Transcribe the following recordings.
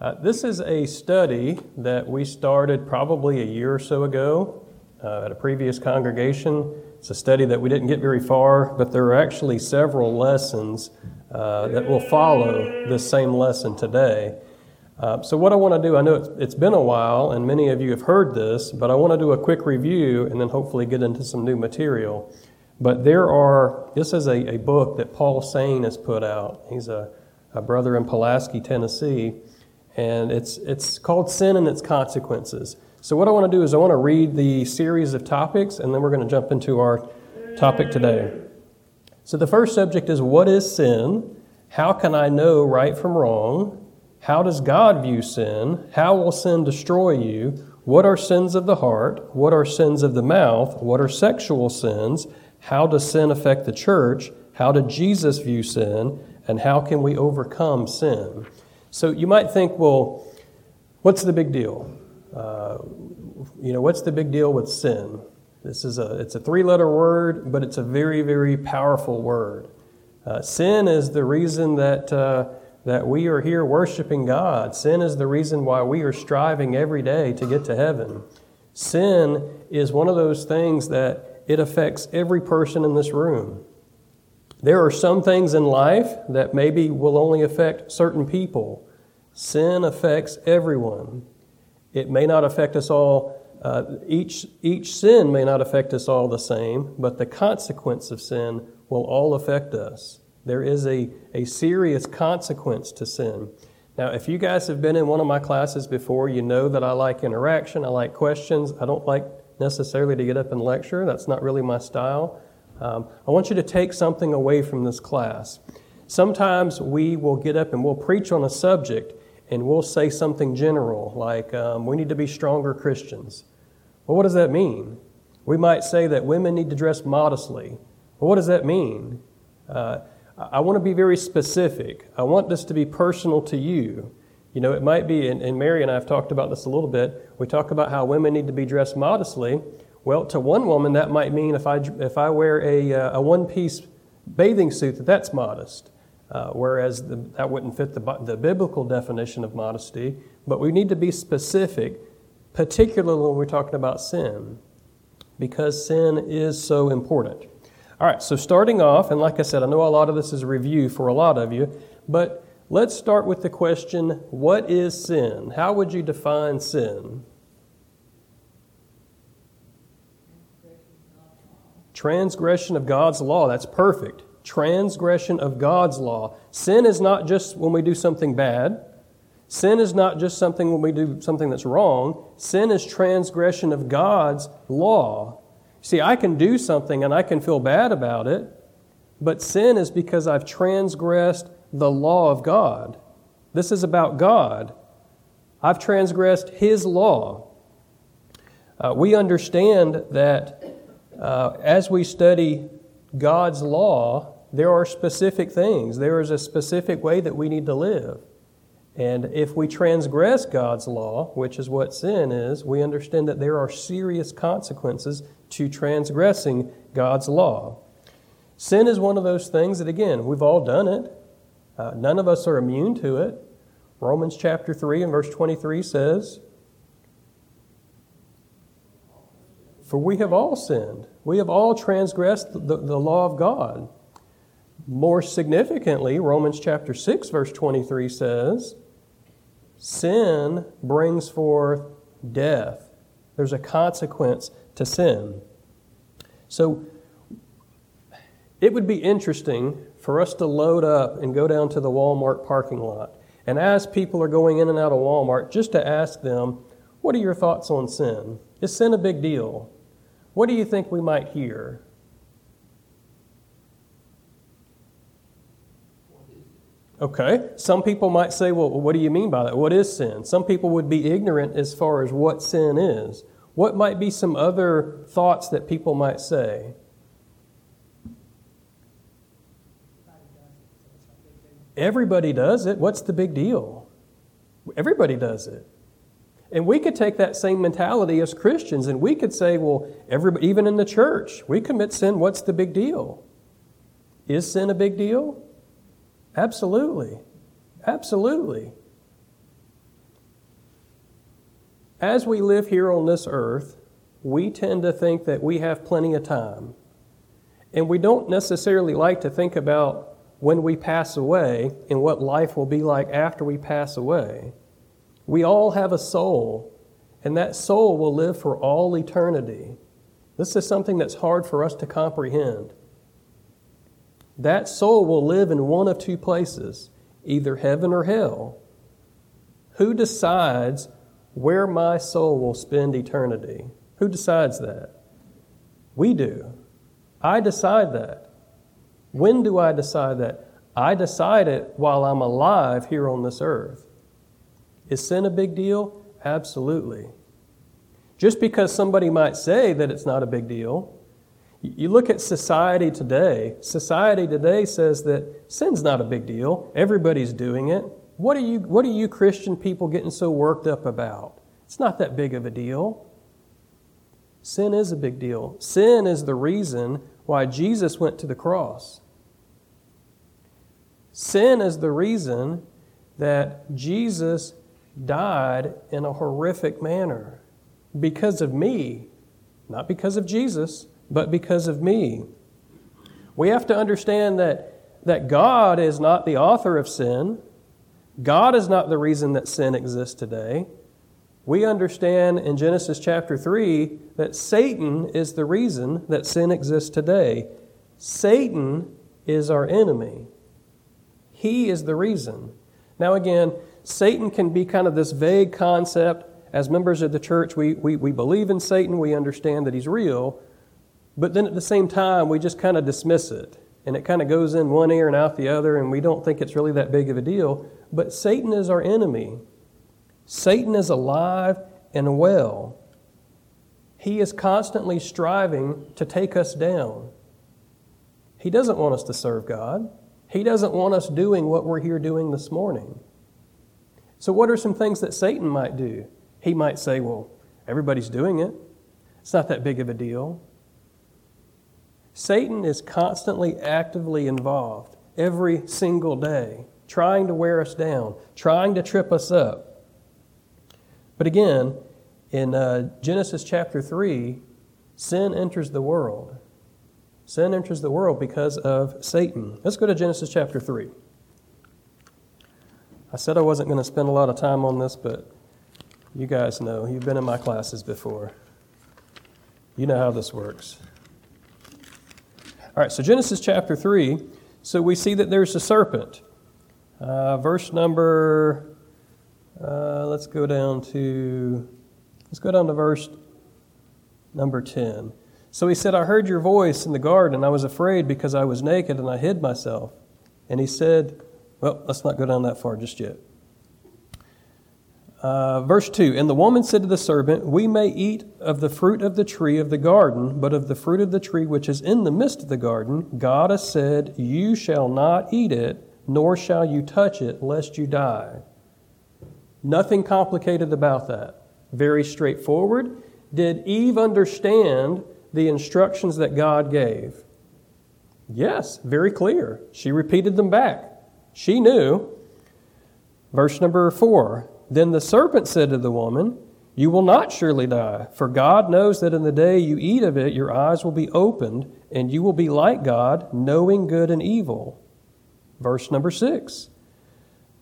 Uh, this is a study that we started probably a year or so ago uh, at a previous congregation. It's a study that we didn't get very far, but there are actually several lessons uh, that will follow this same lesson today. Uh, so, what I want to do, I know it's, it's been a while and many of you have heard this, but I want to do a quick review and then hopefully get into some new material. But there are, this is a, a book that Paul Sane has put out. He's a, a brother in Pulaski, Tennessee and it's, it's called Sin and Its Consequences. So, what I want to do is I want to read the series of topics, and then we're going to jump into our topic today. So, the first subject is What is sin? How can I know right from wrong? How does God view sin? How will sin destroy you? What are sins of the heart? What are sins of the mouth? What are sexual sins? How does sin affect the church? How did Jesus view sin? And how can we overcome sin? So you might think, well, what's the big deal? Uh, you know, what's the big deal with sin? This is a it's a three letter word, but it's a very very powerful word. Uh, sin is the reason that uh, that we are here worshiping God. Sin is the reason why we are striving every day to get to heaven. Sin is one of those things that it affects every person in this room. There are some things in life that maybe will only affect certain people. Sin affects everyone. It may not affect us all, uh, each, each sin may not affect us all the same, but the consequence of sin will all affect us. There is a, a serious consequence to sin. Now, if you guys have been in one of my classes before, you know that I like interaction, I like questions. I don't like necessarily to get up and lecture, that's not really my style. Um, I want you to take something away from this class. Sometimes we will get up and we'll preach on a subject and we'll say something general like, um, we need to be stronger Christians. Well, what does that mean? We might say that women need to dress modestly. Well, what does that mean? Uh, I want to be very specific. I want this to be personal to you. You know, it might be, and, and Mary and I have talked about this a little bit. We talk about how women need to be dressed modestly. Well, to one woman, that might mean if I, if I wear a, uh, a one piece bathing suit, that that's modest. Uh, whereas the, that wouldn't fit the, the biblical definition of modesty. But we need to be specific, particularly when we're talking about sin, because sin is so important. All right, so starting off, and like I said, I know a lot of this is a review for a lot of you, but let's start with the question what is sin? How would you define sin? Transgression of God's law. That's perfect. Transgression of God's law. Sin is not just when we do something bad. Sin is not just something when we do something that's wrong. Sin is transgression of God's law. See, I can do something and I can feel bad about it, but sin is because I've transgressed the law of God. This is about God. I've transgressed His law. Uh, we understand that uh, as we study God's law, there are specific things. There is a specific way that we need to live. And if we transgress God's law, which is what sin is, we understand that there are serious consequences to transgressing God's law. Sin is one of those things that, again, we've all done it. Uh, none of us are immune to it. Romans chapter 3 and verse 23 says, For we have all sinned. We have all transgressed the, the law of God. More significantly, Romans chapter 6, verse 23 says, Sin brings forth death. There's a consequence to sin. So, it would be interesting for us to load up and go down to the Walmart parking lot. And as people are going in and out of Walmart, just to ask them, What are your thoughts on sin? Is sin a big deal? What do you think we might hear? Okay, some people might say, well, what do you mean by that? What is sin? Some people would be ignorant as far as what sin is. What might be some other thoughts that people might say? Everybody does it. What's the big deal? Everybody does it. And we could take that same mentality as Christians and we could say, well, everybody, even in the church, we commit sin. What's the big deal? Is sin a big deal? Absolutely. Absolutely. as we live here on this earth, we tend to think that we have plenty of time. And we don't necessarily like to think about when we pass away and what life will be like after we pass away. We all have a soul, and that soul will live for all eternity. This is something that's hard for us to comprehend. That soul will live in one of two places, either heaven or hell. Who decides where my soul will spend eternity? Who decides that? We do. I decide that. When do I decide that? I decide it while I'm alive here on this earth. Is sin a big deal? Absolutely. Just because somebody might say that it's not a big deal, you look at society today. Society today says that sin's not a big deal. Everybody's doing it. What are you, what are you Christian people getting so worked up about? It's not that big of a deal. Sin is a big deal. Sin is the reason why Jesus went to the cross. Sin is the reason that Jesus died in a horrific manner because of me, not because of Jesus, but because of me. We have to understand that, that God is not the author of sin. God is not the reason that sin exists today we understand in Genesis chapter 3 that Satan is the reason that sin exists today. Satan is our enemy. He is the reason. Now, again, Satan can be kind of this vague concept. As members of the church, we, we, we believe in Satan, we understand that he's real, but then at the same time, we just kind of dismiss it. And it kind of goes in one ear and out the other, and we don't think it's really that big of a deal. But Satan is our enemy. Satan is alive and well. He is constantly striving to take us down. He doesn't want us to serve God. He doesn't want us doing what we're here doing this morning. So, what are some things that Satan might do? He might say, Well, everybody's doing it. It's not that big of a deal. Satan is constantly actively involved every single day, trying to wear us down, trying to trip us up. But again, in uh, Genesis chapter 3, sin enters the world. Sin enters the world because of Satan. Let's go to Genesis chapter 3. I said I wasn't going to spend a lot of time on this, but you guys know. You've been in my classes before. You know how this works. All right, so Genesis chapter 3. So we see that there's a serpent. Uh, verse number uh, let's go down to let's go down to verse number 10. So he said, I heard your voice in the garden, I was afraid because I was naked and I hid myself. And he said, Well, let's not go down that far just yet. Uh, verse 2 And the woman said to the serpent, We may eat of the fruit of the tree of the garden, but of the fruit of the tree which is in the midst of the garden, God has said, You shall not eat it, nor shall you touch it, lest you die. Nothing complicated about that. Very straightforward. Did Eve understand the instructions that God gave? Yes, very clear. She repeated them back. She knew. Verse number four Then the serpent said to the woman, You will not surely die, for God knows that in the day you eat of it, your eyes will be opened, and you will be like God, knowing good and evil. Verse number six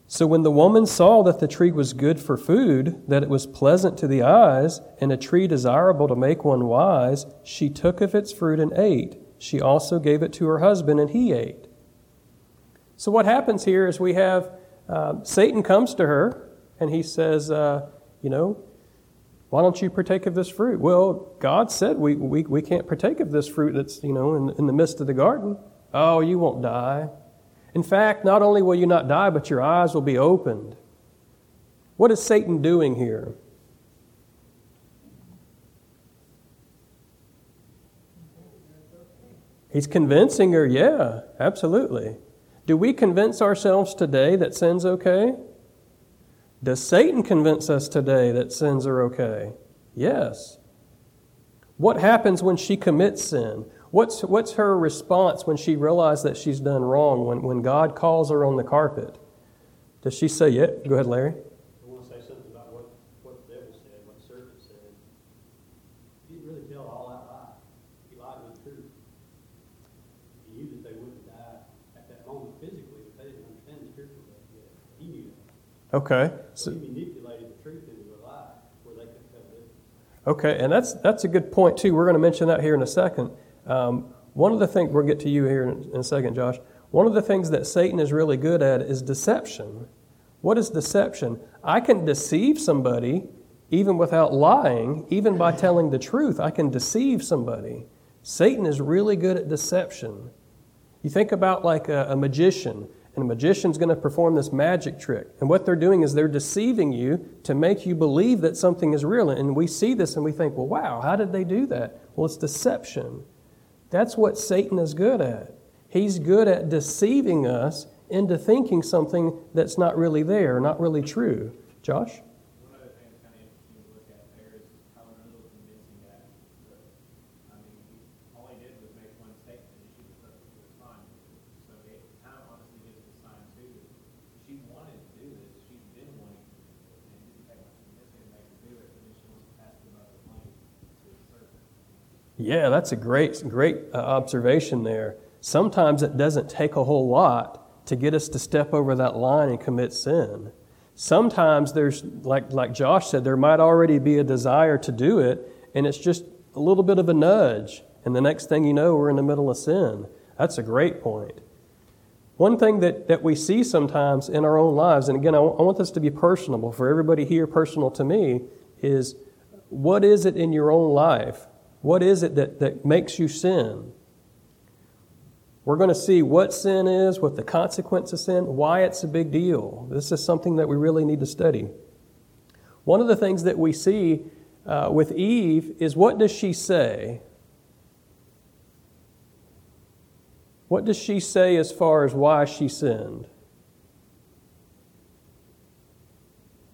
so when the woman saw that the tree was good for food, that it was pleasant to the eyes, and a tree desirable to make one wise, she took of its fruit and ate. She also gave it to her husband, and he ate. So what happens here is we have uh, Satan comes to her, and he says, uh, You know, why don't you partake of this fruit? Well, God said we, we, we can't partake of this fruit that's, you know, in, in the midst of the garden. Oh, you won't die. In fact, not only will you not die, but your eyes will be opened. What is Satan doing here? He's convincing her, yeah, absolutely. Do we convince ourselves today that sin's okay? Does Satan convince us today that sins are okay? Yes. What happens when she commits sin? What's, what's her response when she realizes that she's done wrong, when, when God calls her on the carpet? Does she say, yeah? Go ahead, Larry. I want to say something about what, what the devil said, what the tell all that lie. He lied with the truth. He knew that they wouldn't die at that moment physically, but they didn't understand the spiritual death yet. He knew that. Okay. So he manipulated the truth into a lie where they couldn't tell. Okay, and that's that's a good point too. We're going to mention that here in a second. Um, one of the things we'll get to you here in, in a second, Josh. One of the things that Satan is really good at is deception. What is deception? I can deceive somebody even without lying, even by telling the truth. I can deceive somebody. Satan is really good at deception. You think about like a, a magician, and a magician's going to perform this magic trick. And what they're doing is they're deceiving you to make you believe that something is real. And we see this and we think, well, wow, how did they do that? Well, it's deception. That's what Satan is good at. He's good at deceiving us into thinking something that's not really there, not really true. Josh? Yeah, that's a great, great uh, observation there. Sometimes it doesn't take a whole lot to get us to step over that line and commit sin. Sometimes there's, like, like Josh said, there might already be a desire to do it, and it's just a little bit of a nudge. And the next thing you know, we're in the middle of sin. That's a great point. One thing that, that we see sometimes in our own lives, and again, I, w- I want this to be personable for everybody here, personal to me, is what is it in your own life what is it that, that makes you sin? We're going to see what sin is, what the consequence of sin, why it's a big deal. This is something that we really need to study. One of the things that we see uh, with Eve is what does she say? What does she say as far as why she sinned?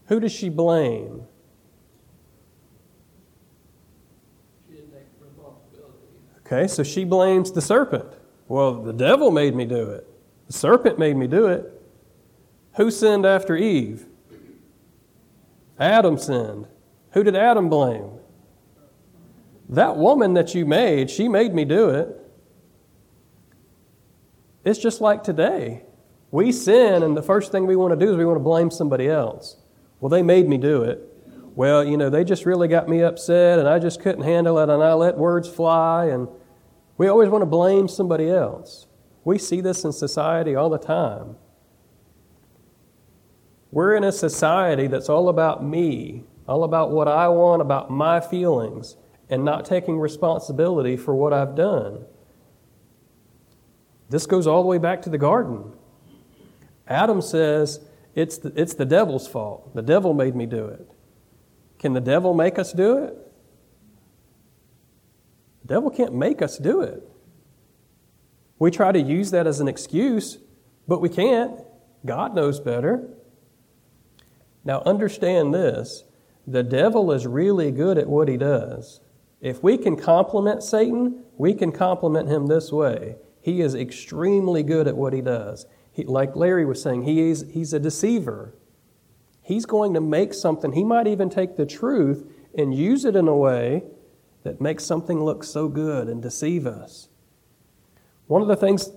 Who does she blame? Okay, so she blames the serpent. Well, the devil made me do it. The serpent made me do it. Who sinned after Eve? Adam sinned. Who did Adam blame? That woman that you made, she made me do it. It's just like today. We sin, and the first thing we want to do is we want to blame somebody else. Well, they made me do it. Well, you know, they just really got me upset, and I just couldn't handle it, and I let words fly, and we always want to blame somebody else. We see this in society all the time. We're in a society that's all about me, all about what I want, about my feelings, and not taking responsibility for what I've done. This goes all the way back to the garden. Adam says, it's the, it's the devil's fault. The devil made me do it. Can the devil make us do it? The devil can't make us do it. We try to use that as an excuse, but we can't. God knows better. Now, understand this the devil is really good at what he does. If we can compliment Satan, we can compliment him this way. He is extremely good at what he does. He, like Larry was saying, he is, he's a deceiver. He's going to make something, he might even take the truth and use it in a way that makes something look so good and deceive us. One of the things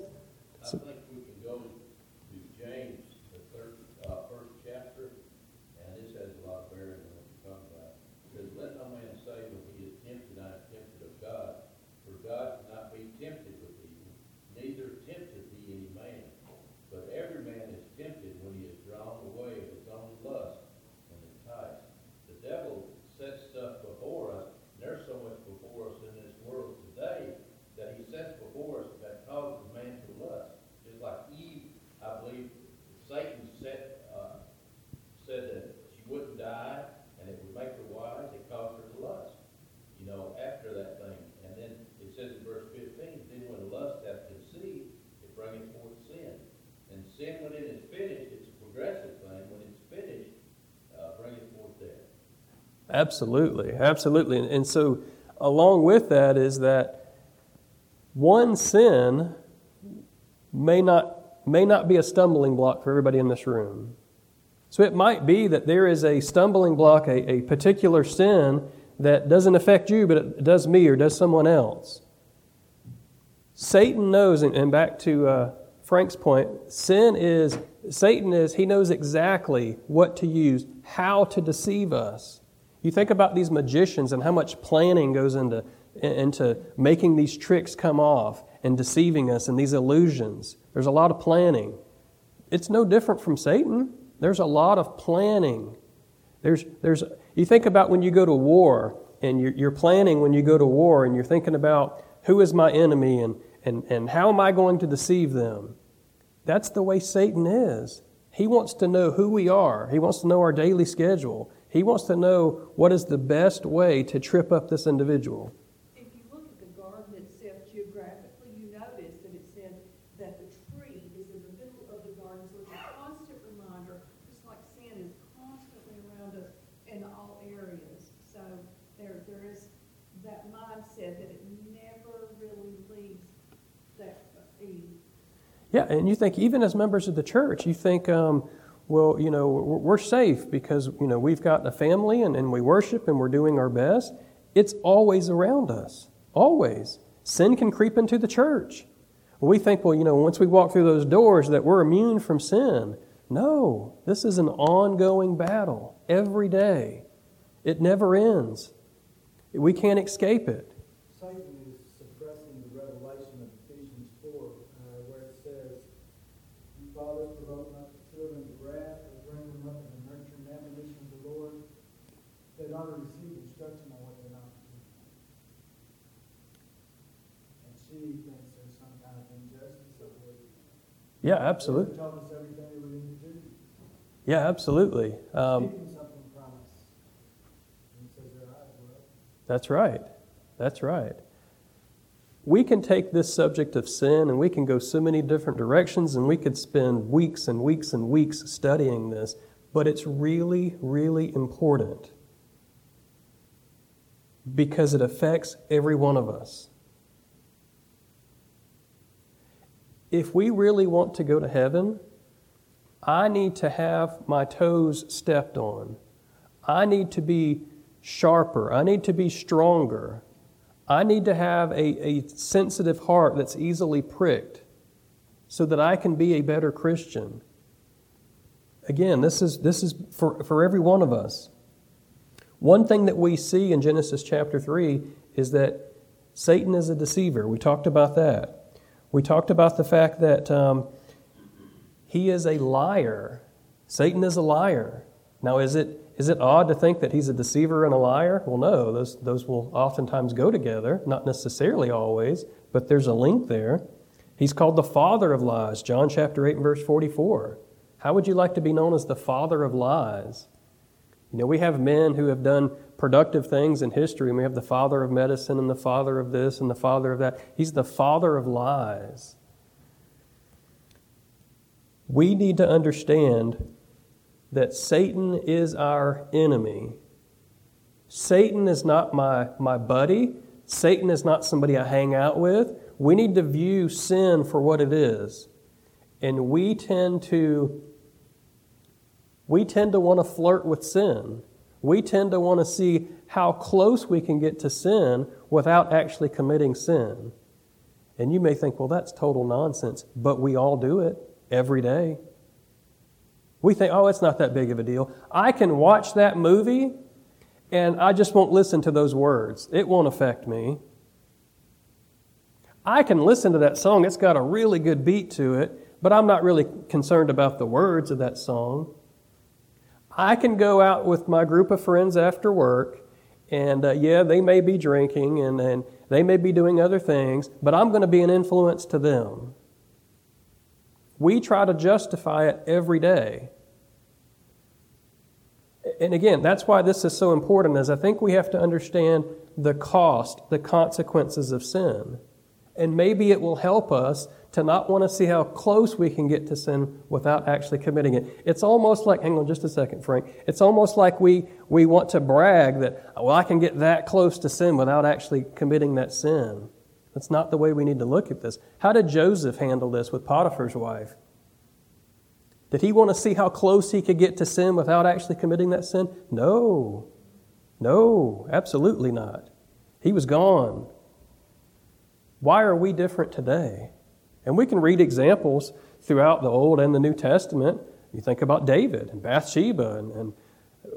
Absolutely, absolutely. And, and so, along with that, is that one sin may not, may not be a stumbling block for everybody in this room. So, it might be that there is a stumbling block, a, a particular sin that doesn't affect you, but it does me or does someone else. Satan knows, and back to uh, Frank's point, sin is, Satan is, he knows exactly what to use, how to deceive us. You think about these magicians and how much planning goes into, into making these tricks come off and deceiving us and these illusions. There's a lot of planning. It's no different from Satan. There's a lot of planning. There's, there's, you think about when you go to war and you're, you're planning when you go to war and you're thinking about who is my enemy and, and, and how am I going to deceive them? That's the way Satan is. He wants to know who we are, he wants to know our daily schedule, he wants to know what is the best way to trip up this individual. If you look at the garden itself geographically, you notice that it says that the tree is in the middle of the garden, so it's a constant reminder, just like sin is constantly around us in all areas. So there, there is that mindset that it never really leaves that ease. Yeah, and you think even as members of the church, you think, um, well, you know, we're safe because, you know, we've got a family and, and we worship and we're doing our best. It's always around us. Always. Sin can creep into the church. We think, well, you know, once we walk through those doors that we're immune from sin. No, this is an ongoing battle every day. It never ends. We can't escape it. Yeah, absolutely. Yeah, absolutely. Um, that's right. That's right. We can take this subject of sin and we can go so many different directions and we could spend weeks and weeks and weeks studying this, but it's really, really important because it affects every one of us. If we really want to go to heaven, I need to have my toes stepped on. I need to be sharper. I need to be stronger. I need to have a, a sensitive heart that's easily pricked so that I can be a better Christian. Again, this is, this is for, for every one of us. One thing that we see in Genesis chapter 3 is that Satan is a deceiver. We talked about that. We talked about the fact that um, he is a liar. Satan is a liar. Now, is it, is it odd to think that he's a deceiver and a liar? Well, no, those, those will oftentimes go together, not necessarily always, but there's a link there. He's called the father of lies, John chapter 8 and verse 44. How would you like to be known as the father of lies? You know, we have men who have done productive things in history, and we have the father of medicine and the father of this and the father of that. He's the father of lies. We need to understand that Satan is our enemy. Satan is not my, my buddy. Satan is not somebody I hang out with. We need to view sin for what it is. And we tend to we tend to want to flirt with sin. We tend to want to see how close we can get to sin without actually committing sin. And you may think, well, that's total nonsense, but we all do it every day. We think, oh, it's not that big of a deal. I can watch that movie and I just won't listen to those words. It won't affect me. I can listen to that song, it's got a really good beat to it, but I'm not really concerned about the words of that song. I can go out with my group of friends after work, and uh, yeah, they may be drinking and, and they may be doing other things, but I'm going to be an influence to them. We try to justify it every day. And again, that's why this is so important, is I think we have to understand the cost, the consequences of sin. And maybe it will help us to not want to see how close we can get to sin without actually committing it. It's almost like, hang on just a second, Frank. It's almost like we, we want to brag that, well, I can get that close to sin without actually committing that sin. That's not the way we need to look at this. How did Joseph handle this with Potiphar's wife? Did he want to see how close he could get to sin without actually committing that sin? No. No, absolutely not. He was gone. Why are we different today? And we can read examples throughout the Old and the New Testament. You think about David and Bathsheba and, and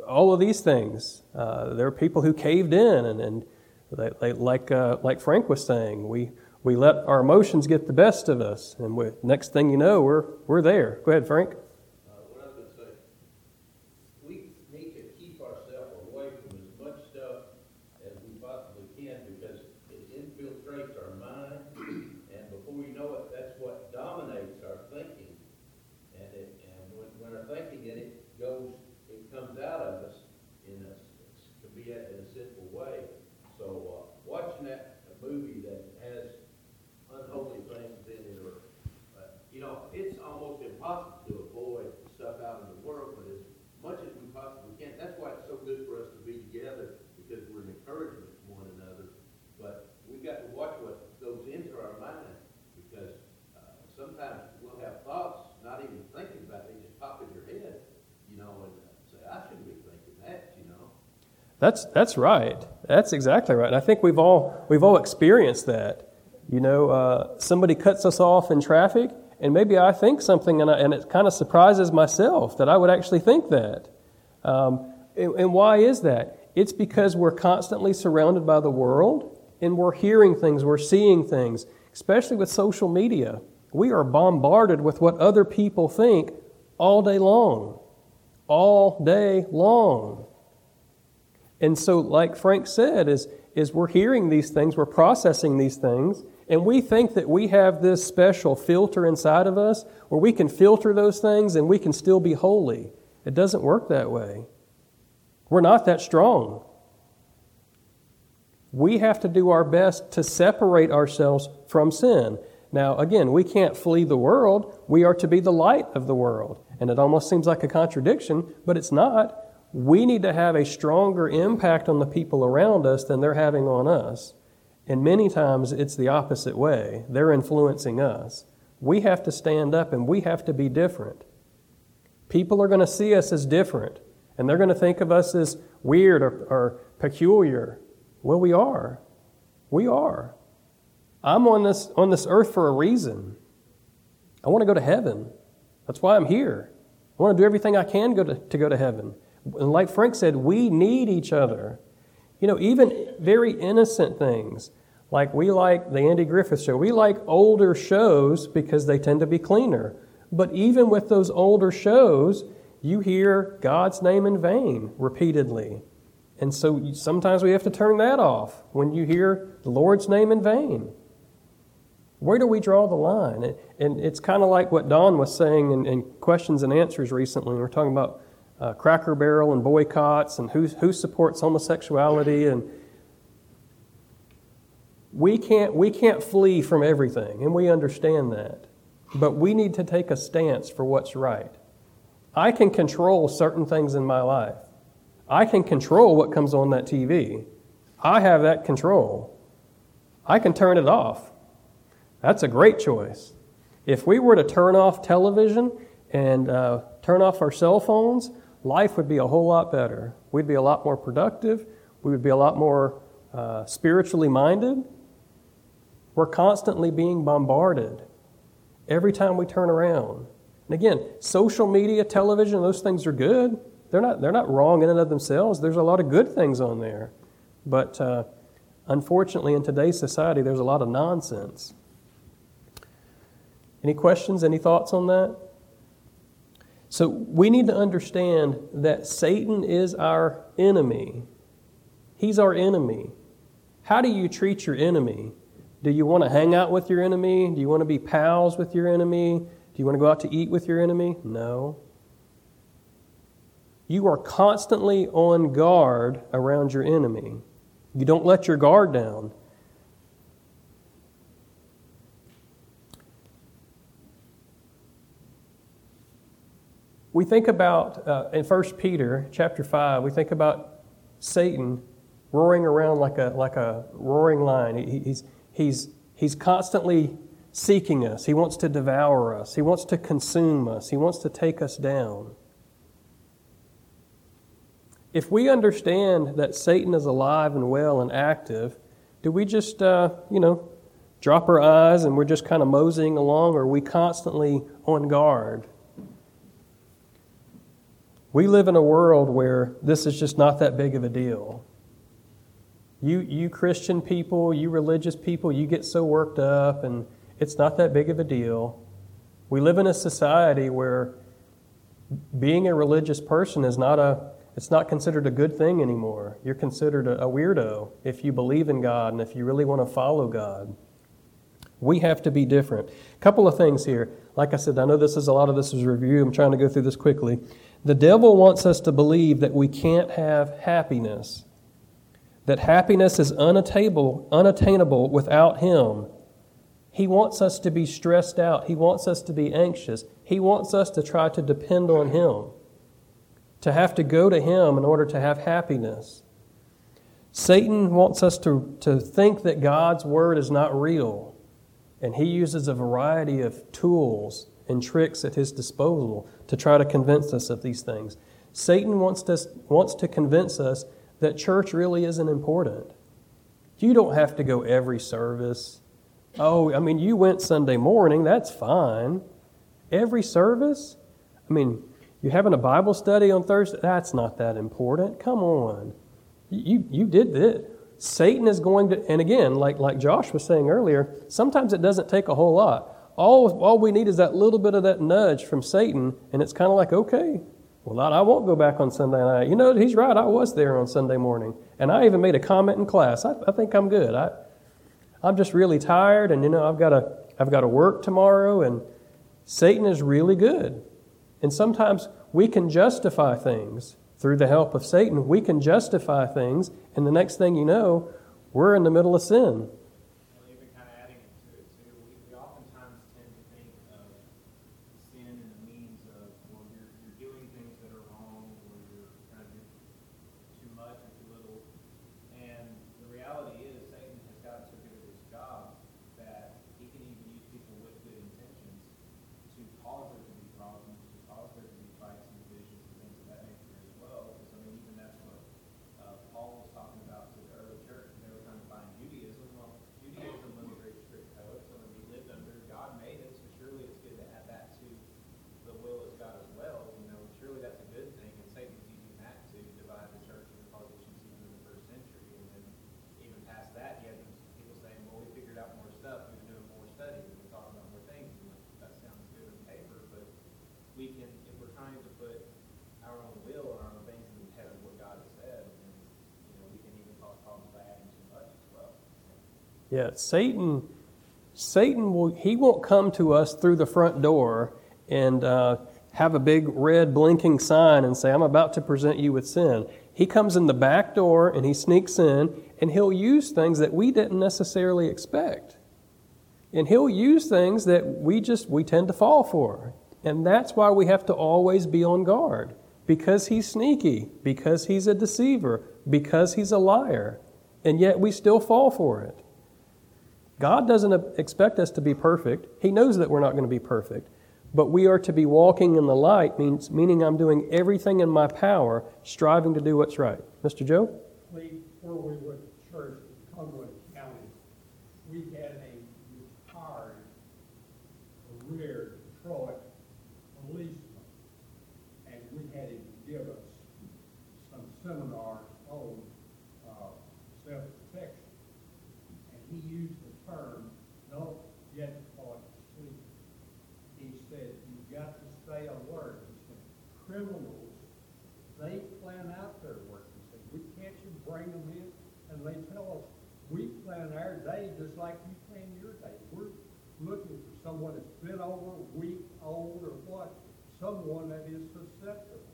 all of these things. Uh, there are people who caved in, and, and they, they, like, uh, like Frank was saying, we, we let our emotions get the best of us, and we, next thing you know, we're, we're there. Go ahead, Frank. That's, that's right. That's exactly right. And I think we've all, we've all experienced that. You know, uh, somebody cuts us off in traffic, and maybe I think something, and, I, and it kind of surprises myself that I would actually think that. Um, and, and why is that? It's because we're constantly surrounded by the world, and we're hearing things, we're seeing things, especially with social media. We are bombarded with what other people think all day long. All day long. And so, like Frank said, is, is we're hearing these things, we're processing these things, and we think that we have this special filter inside of us where we can filter those things and we can still be holy. It doesn't work that way. We're not that strong. We have to do our best to separate ourselves from sin. Now, again, we can't flee the world. We are to be the light of the world. And it almost seems like a contradiction, but it's not we need to have a stronger impact on the people around us than they're having on us. And many times it's the opposite way. They're influencing us. We have to stand up and we have to be different. People are going to see us as different, and they're going to think of us as weird or, or peculiar. Well, we are. We are. I'm on this, on this earth for a reason. I want to go to heaven. That's why I'm here. I want to do everything I can go to, to go to heaven. And like Frank said, we need each other. You know, even very innocent things, like we like the Andy Griffith show, we like older shows because they tend to be cleaner. But even with those older shows, you hear God's name in vain repeatedly. And so sometimes we have to turn that off when you hear the Lord's name in vain. Where do we draw the line? And it's kind of like what Don was saying in, in questions and answers recently. We we're talking about uh, Cracker Barrel and boycotts and who, who supports homosexuality. And we can't, we can't flee from everything, and we understand that. But we need to take a stance for what's right. I can control certain things in my life. I can control what comes on that TV. I have that control. I can turn it off. That's a great choice. If we were to turn off television and uh, turn off our cell phones, life would be a whole lot better. We'd be a lot more productive. We would be a lot more uh, spiritually minded. We're constantly being bombarded every time we turn around. And again, social media, television, those things are good. They're not, they're not wrong in and of themselves. There's a lot of good things on there. But uh, unfortunately, in today's society, there's a lot of nonsense. Any questions, any thoughts on that? So we need to understand that Satan is our enemy. He's our enemy. How do you treat your enemy? Do you want to hang out with your enemy? Do you want to be pals with your enemy? Do you want to go out to eat with your enemy? No. You are constantly on guard around your enemy. You don't let your guard down. We think about uh, in 1 Peter chapter 5, we think about Satan roaring around like a, like a roaring lion. He, he's, he's, he's constantly seeking us, he wants to devour us, he wants to consume us, he wants to take us down. if we understand that Satan is alive and well and active, do we just, uh, you know, drop our eyes and we're just kind of moseying along, or are we constantly on guard? We live in a world where this is just not that big of a deal. You, you Christian people, you religious people, you get so worked up, and it's not that big of a deal. We live in a society where being a religious person is not a it's not considered a good thing anymore. You're considered a, a weirdo if you believe in God and if you really want to follow God. We have to be different. A couple of things here. Like I said, I know this is a lot of this is review. I'm trying to go through this quickly. The devil wants us to believe that we can't have happiness, that happiness is unattainable, unattainable without him. He wants us to be stressed out. He wants us to be anxious. He wants us to try to depend on him to have to go to Him in order to have happiness. Satan wants us to, to think that God's Word is not real, and he uses a variety of tools and tricks at his disposal to try to convince us of these things. Satan wants to, wants to convince us that church really isn't important. You don't have to go every service. Oh, I mean, you went Sunday morning, that's fine. Every service? I mean, you're having a Bible study on Thursday? That's not that important. Come on. You, you did it. Satan is going to, and again, like, like Josh was saying earlier, sometimes it doesn't take a whole lot. All, all we need is that little bit of that nudge from Satan, and it's kind of like, okay, well, I won't go back on Sunday night. You know, he's right. I was there on Sunday morning. And I even made a comment in class. I, I think I'm good. I, I'm just really tired, and, you know, I've got to, I've got to work tomorrow, and Satan is really good. And sometimes we can justify things through the help of Satan. We can justify things, and the next thing you know, we're in the middle of sin. Yeah, Satan, Satan will he won't come to us through the front door and uh, have a big red blinking sign and say, "I'm about to present you with sin." He comes in the back door and he sneaks in and he'll use things that we didn't necessarily expect. And he'll use things that we just we tend to fall for. And that's why we have to always be on guard because he's sneaky, because he's a deceiver, because he's a liar. And yet we still fall for it. God doesn't expect us to be perfect. He knows that we're not going to be perfect. But we are to be walking in the light, means, meaning I'm doing everything in my power, striving to do what's right. Mr. Joe? Where we went to church in Cumberland County, we had a retired, career Detroit policeman, and we had him give us some seminars on uh, self-protection. And he used term, don't get caught sleeping. He said, you've got to stay alert. He said, criminals, they plan out their work. He said, we catch them, bring them in, and they tell us, we plan our day just like you plan your day. We're looking for someone that's been over, weak, old, or what, someone that is susceptible.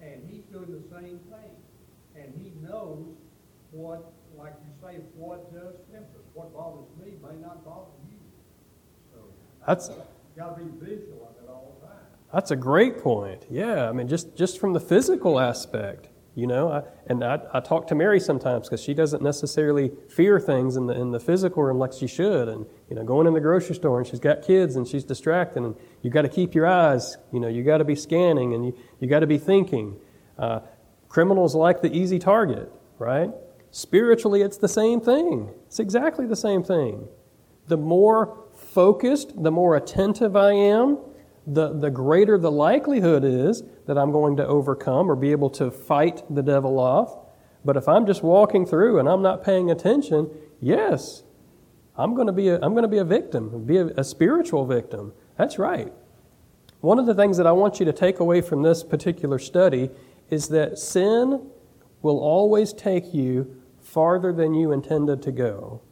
And he's doing the same thing. And he knows what, like you say, what does temper what bothers me may not bother you. So that's got to be vigilant at all times. That's a great point. Yeah, I mean, just just from the physical aspect, you know, I, and I, I talk to Mary sometimes because she doesn't necessarily fear things in the in the physical room like she should, and you know, going in the grocery store and she's got kids and she's distracted, and you got to keep your eyes, you know, you got to be scanning and you you got to be thinking. Uh, Criminals like the easy target, right? Spiritually, it's the same thing. It's exactly the same thing. The more focused, the more attentive I am, the, the greater the likelihood is that I'm going to overcome or be able to fight the devil off. But if I'm just walking through and I'm not paying attention, yes, I'm going to be a, I'm going to be a victim, be a, a spiritual victim. That's right. One of the things that I want you to take away from this particular study is that sin will always take you farther than you intended to go.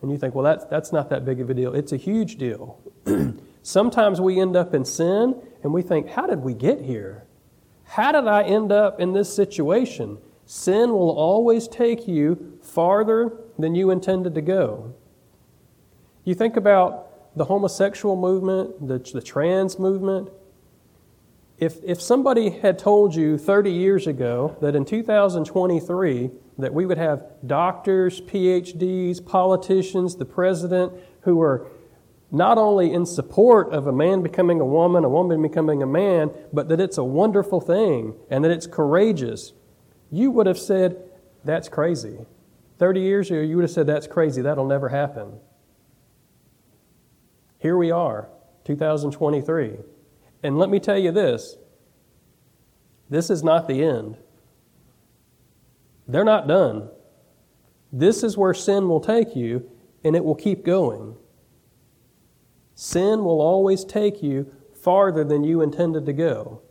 And you think, well, that's, that's not that big of a deal. It's a huge deal. Sometimes we end up in sin and we think, how did we get here? How did I end up in this situation? Sin will always take you farther than you intended to go. You think about the homosexual movement, the, the trans movement. If, if somebody had told you 30 years ago that in 2023 that we would have doctors, PhDs, politicians, the president who are not only in support of a man becoming a woman, a woman becoming a man, but that it's a wonderful thing and that it's courageous, you would have said, That's crazy. 30 years ago, you would have said, That's crazy. That'll never happen. Here we are, 2023. And let me tell you this this is not the end. They're not done. This is where sin will take you, and it will keep going. Sin will always take you farther than you intended to go.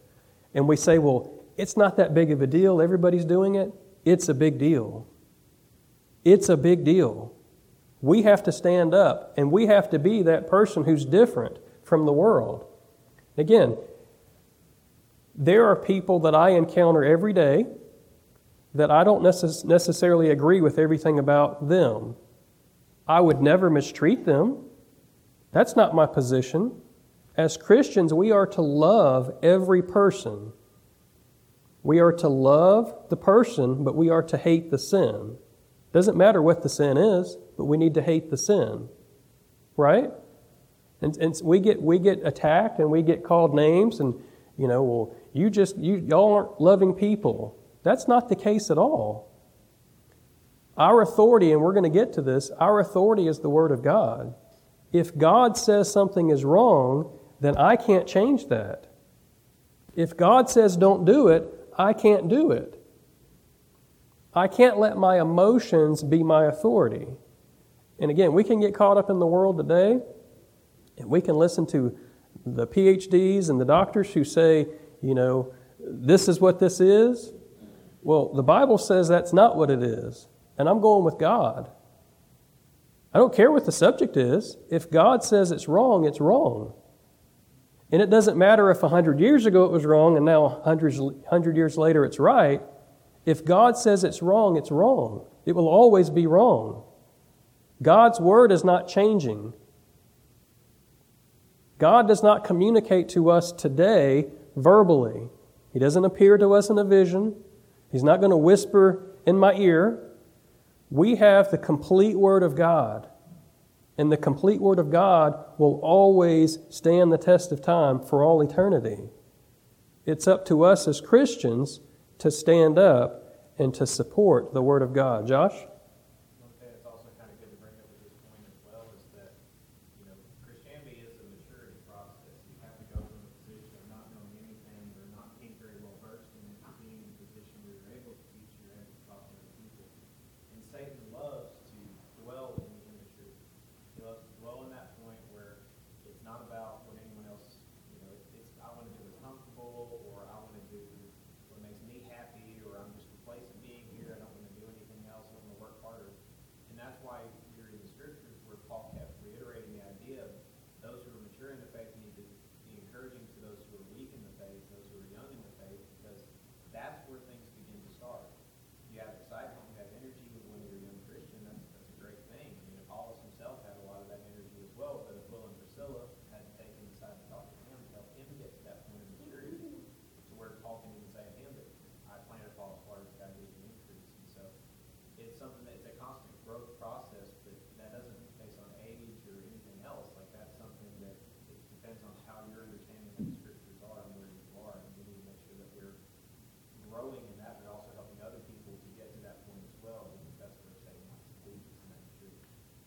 And we say, well, it's not that big of a deal. Everybody's doing it. It's a big deal. It's a big deal. We have to stand up and we have to be that person who's different from the world. Again, there are people that I encounter every day that I don't necess- necessarily agree with everything about them. I would never mistreat them. That's not my position. As Christians, we are to love every person. We are to love the person, but we are to hate the sin. Doesn't matter what the sin is, but we need to hate the sin. Right? And, and we get we get attacked and we get called names and you know, well, you just you y'all aren't loving people. That's not the case at all. Our authority, and we're going to get to this, our authority is the Word of God. If God says something is wrong, then I can't change that. If God says don't do it, I can't do it. I can't let my emotions be my authority. And again, we can get caught up in the world today, and we can listen to the PhDs and the doctors who say, you know, this is what this is. Well, the Bible says that's not what it is, and I'm going with God. I don't care what the subject is. If God says it's wrong, it's wrong. And it doesn't matter if 100 years ago it was wrong and now 100, 100 years later it's right. If God says it's wrong, it's wrong. It will always be wrong. God's word is not changing. God does not communicate to us today verbally. He doesn't appear to us in a vision. He's not going to whisper in my ear. We have the complete Word of God. And the complete Word of God will always stand the test of time for all eternity. It's up to us as Christians to stand up and to support the Word of God. Josh?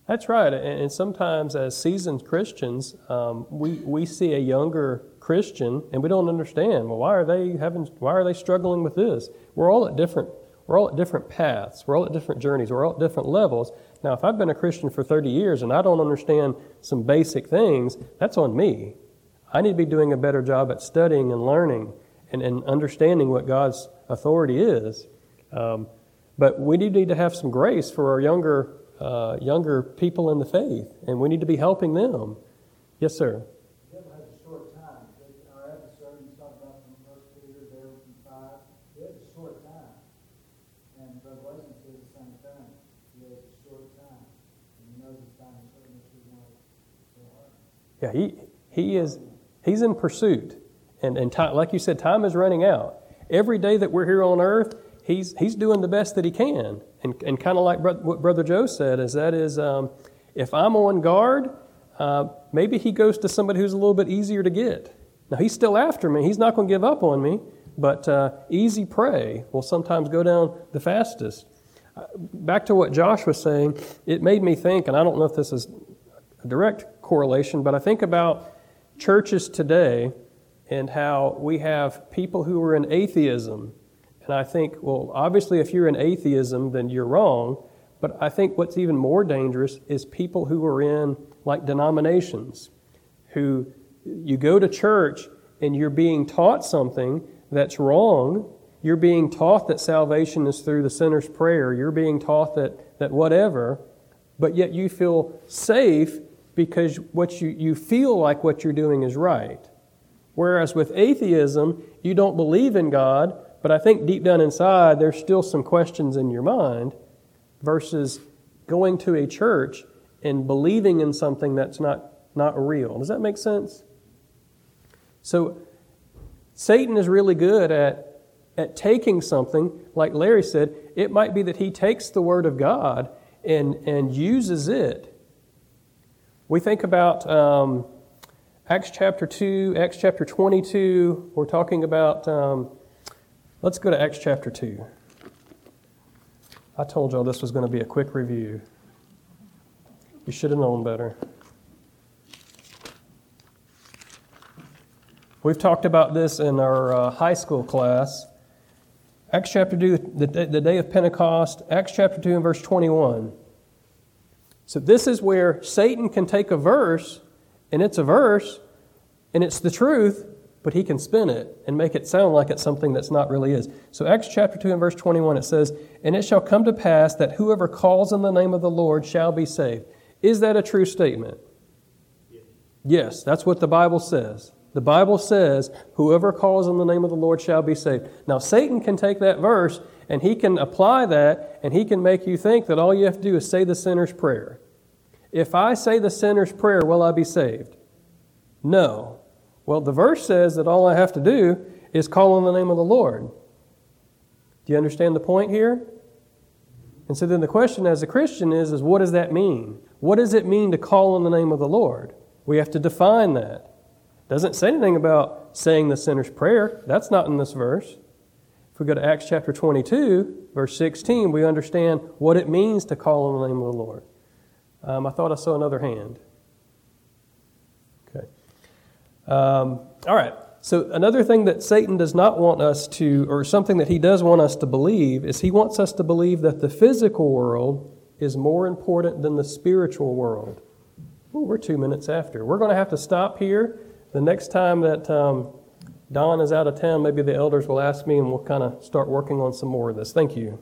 That's right. And, sometimes, as seasoned Christians, um, we, we see a younger Christian and we don't understand. Well, why are they having? Why are they struggling with this? We're all at different. We're all at different paths. We're all at different journeys. We're all at different levels. Now, if I've been a Christian for 30 years and I don't understand some basic things, that's on me. I need to be doing a better job at studying and learning and, and understanding what God's authority is. Um, but we do need to have some grace for our younger, uh, younger people in the faith, and we need to be helping them. Yes, sir. You ever had a short time? Our episode, you talked about from First Peter, there from five. He has a short time, and Revelation says the same thing. He has a short time, and he knows his time is short, which is not so hard. Yeah, he he is he's in pursuit, and and time, like you said, time is running out. Every day that we're here on earth, he's, he's doing the best that he can. And, and kind of like what Brother Joe said, is that is, um, if I'm on guard, uh, maybe he goes to somebody who's a little bit easier to get. Now, he's still after me. He's not going to give up on me, but uh, easy prey will sometimes go down the fastest. Uh, back to what Josh was saying, it made me think, and I don't know if this is a direct correlation, but I think about churches today and how we have people who are in atheism and I think, well, obviously, if you're in atheism, then you're wrong. But I think what's even more dangerous is people who are in like denominations, who you go to church and you're being taught something that's wrong. You're being taught that salvation is through the sinner's prayer. You're being taught that, that whatever, but yet you feel safe because what you, you feel like what you're doing is right. Whereas with atheism, you don't believe in God, but I think deep down inside, there's still some questions in your mind versus going to a church and believing in something that's not, not real. Does that make sense? So, Satan is really good at, at taking something, like Larry said, it might be that he takes the Word of God and, and uses it. We think about um, Acts chapter 2, Acts chapter 22, we're talking about. Um, Let's go to Acts chapter 2. I told y'all this was going to be a quick review. You should have known better. We've talked about this in our uh, high school class. Acts chapter 2, the, the day of Pentecost, Acts chapter 2 and verse 21. So, this is where Satan can take a verse, and it's a verse, and it's the truth, but he can spin it and make it sound like it's something that's not really is. So, Acts chapter 2 and verse 21, it says, And it shall come to pass that whoever calls in the name of the Lord shall be saved. Is that a true statement? Yes, yes that's what the Bible says. The Bible says, Whoever calls in the name of the Lord shall be saved. Now, Satan can take that verse and he can apply that and he can make you think that all you have to do is say the sinner's prayer. If I say the sinner's prayer, will I be saved? No. Well, the verse says that all I have to do is call on the name of the Lord. Do you understand the point here? And so then the question as a Christian is, is what does that mean? What does it mean to call on the name of the Lord? We have to define that. It doesn't say anything about saying the sinner's prayer. That's not in this verse. If we go to Acts chapter 22, verse 16, we understand what it means to call on the name of the Lord. Um, I thought I saw another hand. Um, all right. So, another thing that Satan does not want us to, or something that he does want us to believe, is he wants us to believe that the physical world is more important than the spiritual world. Ooh, we're two minutes after. We're going to have to stop here. The next time that um, Don is out of town, maybe the elders will ask me and we'll kind of start working on some more of this. Thank you.